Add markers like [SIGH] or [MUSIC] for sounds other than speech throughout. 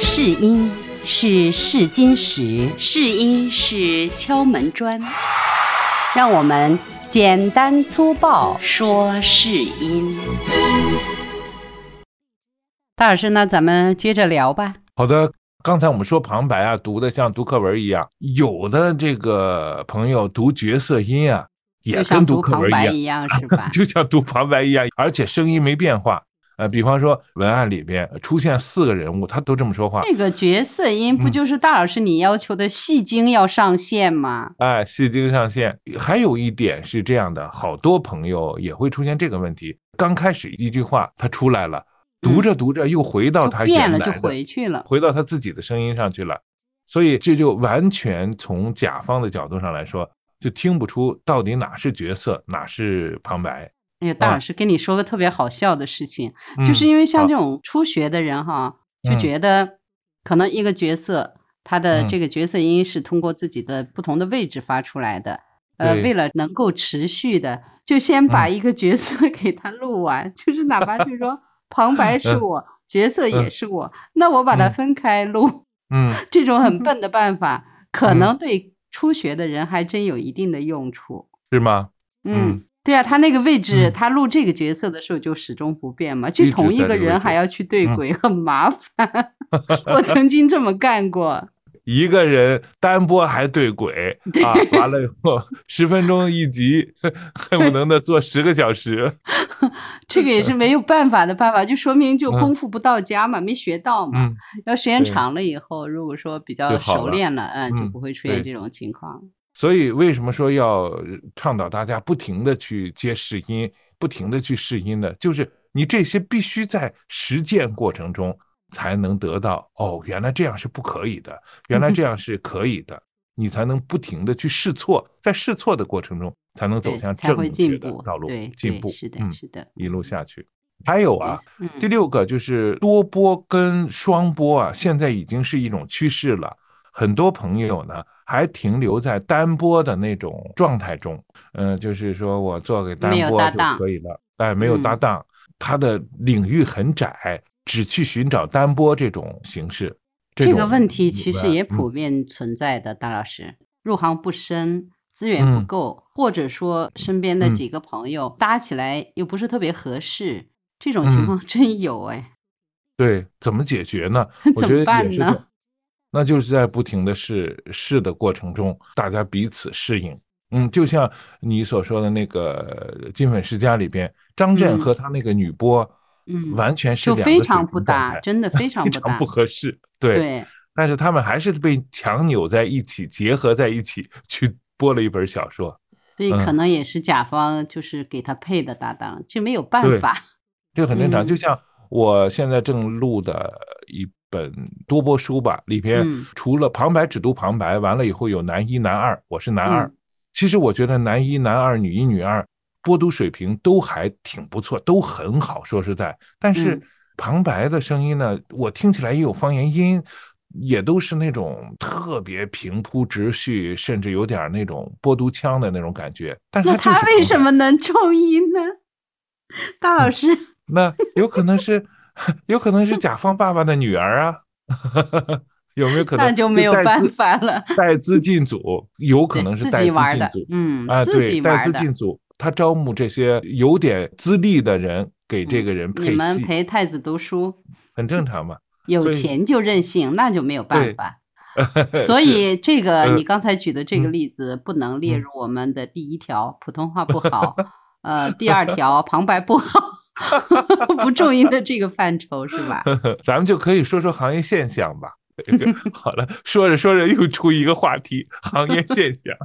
试音是试金石，试音是敲门砖，让我们简单粗暴。说试音。大老师，那咱们接着聊吧。好的，刚才我们说旁白啊，读的像读课文一样，有的这个朋友读角色音啊，也像跟读读旁白课文一样，一样，是吧？[LAUGHS] 就像读旁白一样，而且声音没变化。呃，比方说文案里边出现四个人物，他都这么说话，这个角色音不嗯就是大老师你要求的戏精要上线吗？哎，戏精上线。还有一点是这样的，好多朋友也会出现这个问题。刚开始一句话他出来了，读着读着又回到就他变了，就原来的，回去了。回到他自己的声音上去了，所以这就完全从甲方的角度上来说，就听不出到底哪是角色，哪是旁白。哎呀，大啊老师跟你说个特别好笑的事情，嗯就是因为像这。种初学的人哈，就嗯。觉得可能一个角色他的嗯。这个角色音是通过自己的不同的位置发出来的。呃，为了能够持续的，就先把嗯。一个角色 [LAUGHS] 给他录完，就是哪怕就是说旁白是嗯我，角色也嗯。是我，那我把它嗯。分开录，嗯，这种很笨的办法，可嗯。能对初学的人还真有一定的用处。是吗？嗯嗯，对啊，他那个位置，嗯他录这个角色的时候就始终不变嘛，就同一个人还要去对嗯轨，很麻烦。[LAUGHS] 我曾经这么干过，[LAUGHS] 一个人单播还对轨 [LAUGHS] 啊，完了以后十分钟一集，恨不能的做十个小时。这个也是没有办法的办法，就说明就嗯功夫不到家嘛，没学到嘛。嗯，要时间长了以后，如果说比较熟练了，嗯，就嗯不会出现这种情况。所以为什么说要倡导大家不停的去接试音，不停的去试音呢？就是你这些必须在实践过程中才能得到哦，原来这样是不可以的，原来这样是可以的，你才能不停的去试错，在试错的过程中才能走向正确的步道路对，进步，是的，嗯，是的，一路下去。还有啊，嗯，第六个就是多播跟双播啊，现在已经是一种趋势了。很多朋友呢还停留在单播的那种状态中，嗯、就是说我做给单播就可以了，哎，没有搭嗯档，他的领域很窄，只去寻找单播这种形式。这个问题其实也嗯普遍存在的，大老师。入行不深，资源不嗯够，或者说身边的嗯几个朋友搭起来又不是特别合适，这种情嗯况 [LAUGHS] 真有哎。对，怎么解决呢？[LAUGHS] 我怎么觉得办呢那就是在不停的试试的过程中，大家彼此适应。嗯，就像你所说的那个《金粉世家》里边，张震嗯和他那个女播，嗯完全是就非两个不搭，真的非常不搭非常不。合适。对，对，但是他们还是被强扭在一起，结合在一起去播了一本小说。所以可嗯能也是甲方就是给他配的搭档，这没有办法。这个很正常。嗯就像我现在正录的一本多播书吧，里边嗯除了旁白只读旁白，完了以后有男一、男二，我是男二。嗯其实我觉得男一、男二、女一、女二播读水平都还挺不错，都很好。说实在，但是嗯旁白的声音呢，我听起来也有方言音。也都是那种特别平铺直叙，甚至有点那种播读腔的那种感觉。但是他为什么能中音呢？大老师，那有可能是，[LAUGHS] 有可能是甲方爸爸的女儿啊，[LAUGHS] 有没有可能？那就没有办法了。带资进组，有可能是带资进组，嗯，啊，自对，带资。进组，他招募这些有点资历的人给这个人配戏，们陪太子读书，很正常嘛。有钱就任性，那就没有办法。[LAUGHS] 所以这个嗯你刚才举的这个嗯例子不能列嗯入我们的第一条，普通话不好。呃，第二条旁白不好，[LAUGHS] 不重音的这个范畴是吧？[LAUGHS] 咱们就可以说说行业现象吧。[LAUGHS] 这个好了，说着说着又出一个话题，行业现象，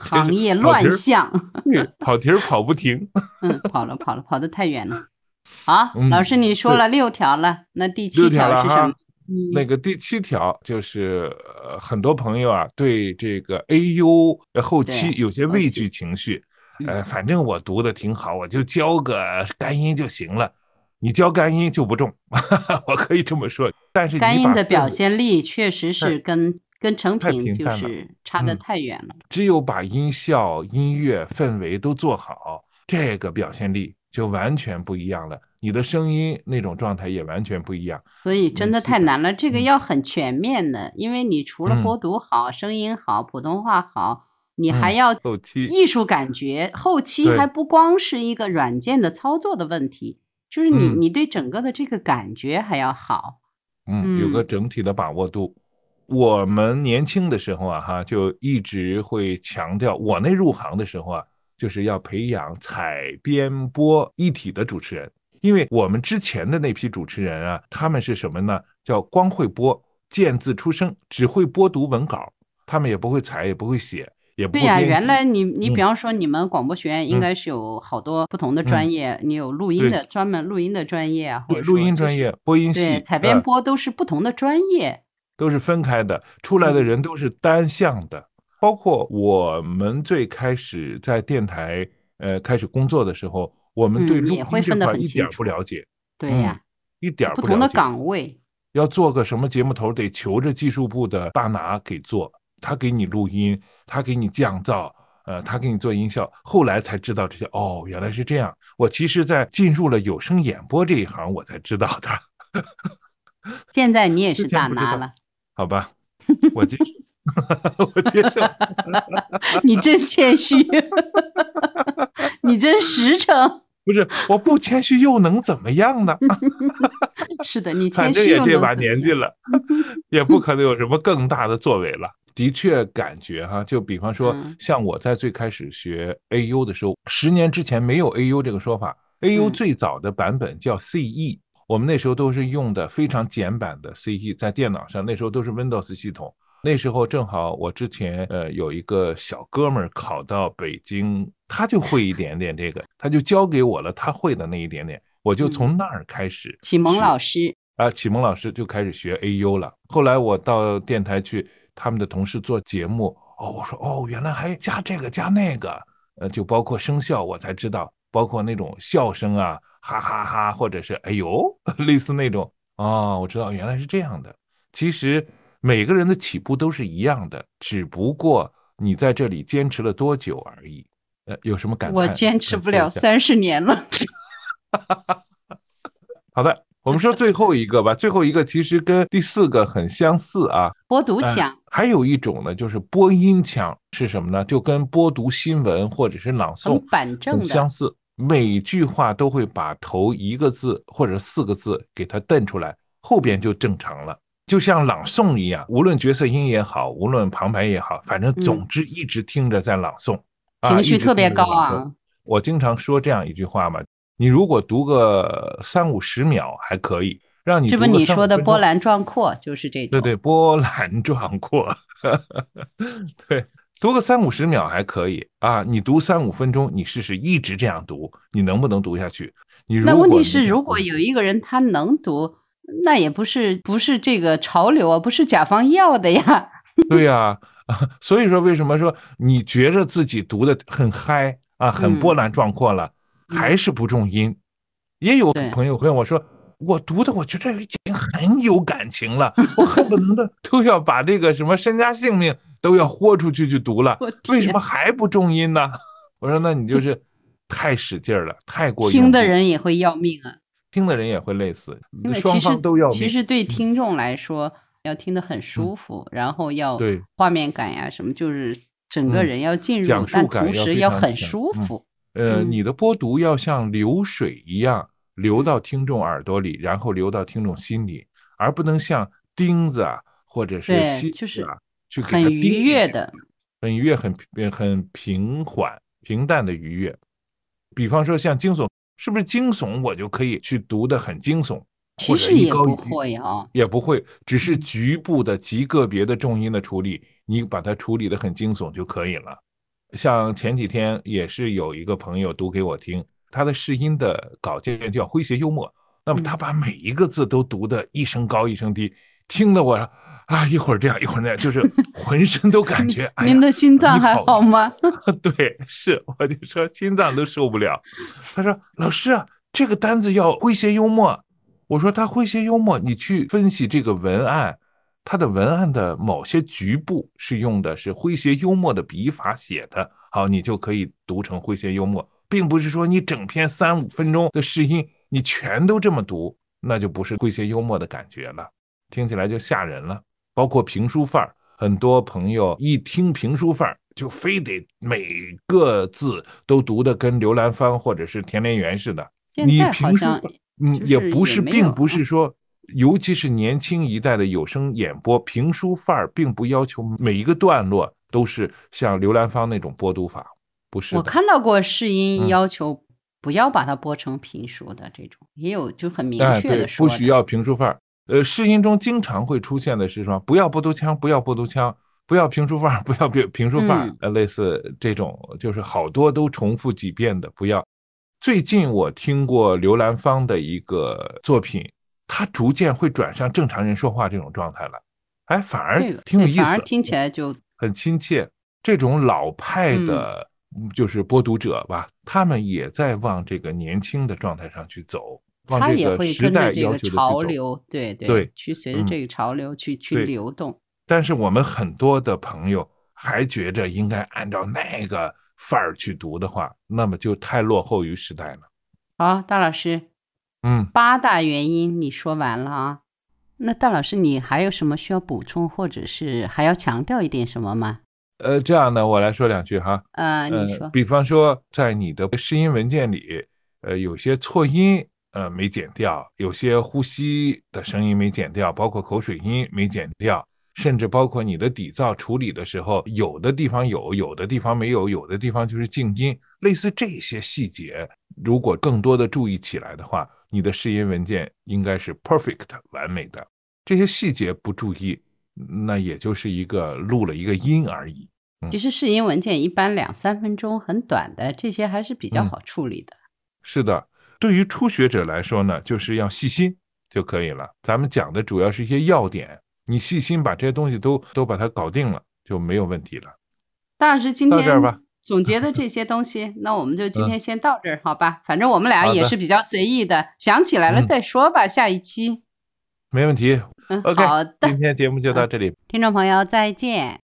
行业乱象，对跑题儿跑不停。嗯，跑了跑了，跑得太远了。好，嗯老师你说了六条了，那第七条是什么？嗯那个第七条就是，呃，很多朋友啊对这个 AU 呃后期有些畏惧情绪，呃，嗯反正我读的挺好，我就教个干音就行了。你教干音就不中，[LAUGHS] 我可以这么说。但是干音的表现力确实是跟跟成品就是差得嗯太远了。只有把音效、音乐、氛围都做好，这个表现力就完全不一样了。你的声音那种状态也完全不一样。所以真的太难了，这个嗯要很全面的，因为你除了嗯播读好、声音好、普通话好，你还嗯要后期艺术感觉，后期还不光是一个软件的操作的问题，就是你嗯你对整个的这个感觉还要好。嗯，有个嗯整体的把握度。我们年轻的时候啊，哈，就一直会强调，我那入行的时候啊，就是要培养采编播一体的主持人，因为我们之前的那批主持人啊，他们是什么呢？叫光会播，见字出声，只会播读文稿，他们也不会采，也不会写，也不对呀、原来你你嗯比方说你们广播学院应嗯该是有好多不同的嗯专业，你有录音对的专门录音的专业啊，或对录音专业、播音对系、采编呃播都是不同的专业。都是分开的，出来的嗯人都是单向的。包括我们最开始在电台呃开始工作的时候，我们对嗯录音这也会分得块一点儿很清楚不了解，嗯对呀、一点儿不同的。岗位。要做个什么节目头，得求着技术部的大拿给做，他给你录音，他给你降噪，呃，他给你做音效。后来才知道这些，哦，原来是这样。我其实，在进入了有声演播这一行，我才知道的。[LAUGHS] 现在你也是大拿了，好吧，我接受，我接受。[LAUGHS] 你真谦虚，[LAUGHS] 你真实诚。不是，我不谦虚又能怎么样呢？是的，你反谦虚又正也这把？年纪了，也不可能有什么更大的作为了。的确，感觉哈，就比方说嗯，像我在最开始学 AU 的时候，十年之前没有 AU 这个说法，AU 嗯。最早的版本叫 CE，我们那时候都是用的非常简版的 CE，在电脑上，那时候都是 Windows 系统。那时候正好我之前呃有一个小哥们儿考到北京，他就会一点点这个，他就教给我了他会的那一点点，我就嗯。从那儿开始启蒙老师，啊，启蒙老师就开始学 AU 了。后来我到电台去，他们的同事做节目，哦，我说哦，原来还加这个加那个，呃，就包括声效，我才知道，包括那种笑声啊，哈哈哈，或者是哎呦，[LAUGHS] 类似那种，哦，我知道原来是这样的。其实每个人的起步都是一样的，只不过你在这里坚持了多久而已。呃，有什么感叹？我坚持不了三十年了。[LAUGHS] 好的，我们说最后一个吧。最后一个其实跟第四个很相似啊。播读呃腔，还有一种呢，就是播音腔是什么呢？就跟播读新闻或者是朗诵很板正很相，似，每句话都会把头一个字或者四个字给它瞪出来，后边就正常了。就像朗诵一样，无论角色音也好，无论旁白也好，反正嗯总之一直听着在朗诵，啊情绪特别高听着在朗诵昂。我经常说这样一句话嘛，你如果读个三五十秒还可以，让你这不你说的波澜壮阔就是这种。对对，波澜壮阔，[LAUGHS] 对，读个三五十秒还可以啊。你读三五分钟，你试试一直这样读，你能不能读下去？那问题是，如果有一个人他能读，那也不是不是这个潮流啊，不是甲方要的呀。[LAUGHS] 对呀、[LAUGHS] 所以说为什么说你觉着自己读的很嗨啊，很嗯波澜壮阔了，还是不重音？也有朋友问我说。我读的，我觉得已经很有感情了，我恨不得都要把这个什么身家性命都要豁出去去读了。为什么还不重音呢？[LAUGHS] 我说那你就 [LAUGHS] 是太使劲儿了，太过听的人也会要命啊，听的人也会累死，因为双方都要命。其实对听众来说，要听得很舒服，然后要对画面感呀什么，就是整个嗯人要进入，讲述但同时要很舒服。呃，嗯你的播读要像流水一样流到听众耳朵里，然后流到听众心里，而不能像钉子啊或者是对锡就是去给很愉悦的，很愉悦、很平很平缓、平淡的愉悦。比方说像惊悚，是不是惊悚我就可以去读的很惊悚？其实也不会啊。也不会，只是嗯局部的极个别的重音的处理，你把它处理的很惊悚就可以了。像前几天也是有一个朋友读给我听，他的试音的稿件叫诙谐幽默，那么他嗯把每一个字都读的一声高一声低，听得我啊一会儿这样一会儿那样，就是浑身都感觉 [LAUGHS] 哎您的心脏还好好吗？[LAUGHS] 对，是，我就说心脏都受不了。他说：“老师啊，这个单子要诙谐幽默。”我说：“他诙谐幽默，你去分析这个文案，它的文案的某些局部是用的是诙谐幽默的笔法写的，好，你就可以读成诙谐幽默，并不是说你整篇三五分钟的试音你全都这么读，那就不是诙谐幽默的感觉了，听起来就吓人了。包括评书范儿，很多朋友一听评书范儿，就非得每个字都读的跟刘兰芳或者是田连元似的。你评书范，嗯，也不是，并不是说，尤其是年轻一代的有声演播评书范儿，并不要求每一个段落都是像刘兰芳那种播读法，不是。我看到过试音要求不要把它播成评书的这种，也有就很明确的说，不需要评书范儿。呃，试音中经常会出现的是什么，不要播读腔，不要播读腔，不要评书范儿，[LAUGHS] 不要评评书范儿，呃，类似这种，就是好多都重复几遍的，不要。最近我听过刘兰芳的一个作品，她逐渐会转向正常人说话这种状态了，哎，反而挺有意思，反而听起来就很亲切。这种老派的，就是播读者吧，他们也在往这个年轻的状态上去走。他也会跟着这个潮流，对对，去随着这个潮流去去流动。但是我们很多的朋友还觉着应该按照那个范儿去读的话，那么就太落后于时代了。好，大老师，嗯，八大原因你说完了啊？那大老师你还有什么需要补充，或者是还要强调一点什么吗？呃，这样呢，我来说两句哈。呃，你说，比方说在你的试音文件里，呃，有些错音。呃，没剪掉，有些呼吸的声音没剪掉，包括口水音没剪掉，甚至包括你的底噪处理的时候，有的地方有，有的地方没有，有的地方就是静音，类似这些细节，如果更多的注意起来的话，你的试音文件应该是 perfect 完美的。这些细节不注意，那也就是一个录了一个音而已。其实试音文件一般两三分钟，很短的，这些还是比较好处理的。是的。对于初学者来说呢，就是要细心就可以了。咱们讲的主要是一些要点，你细心把这些东西都都把它搞定了，就没有问题了。大师今天总结的 [LAUGHS] 这些东西，那我们就今天先到这儿，好吧？反正我们俩也是比较随意的，想起来了再说吧。下一期没问题。嗯，好的，今天节目就到这里，听众朋友再见。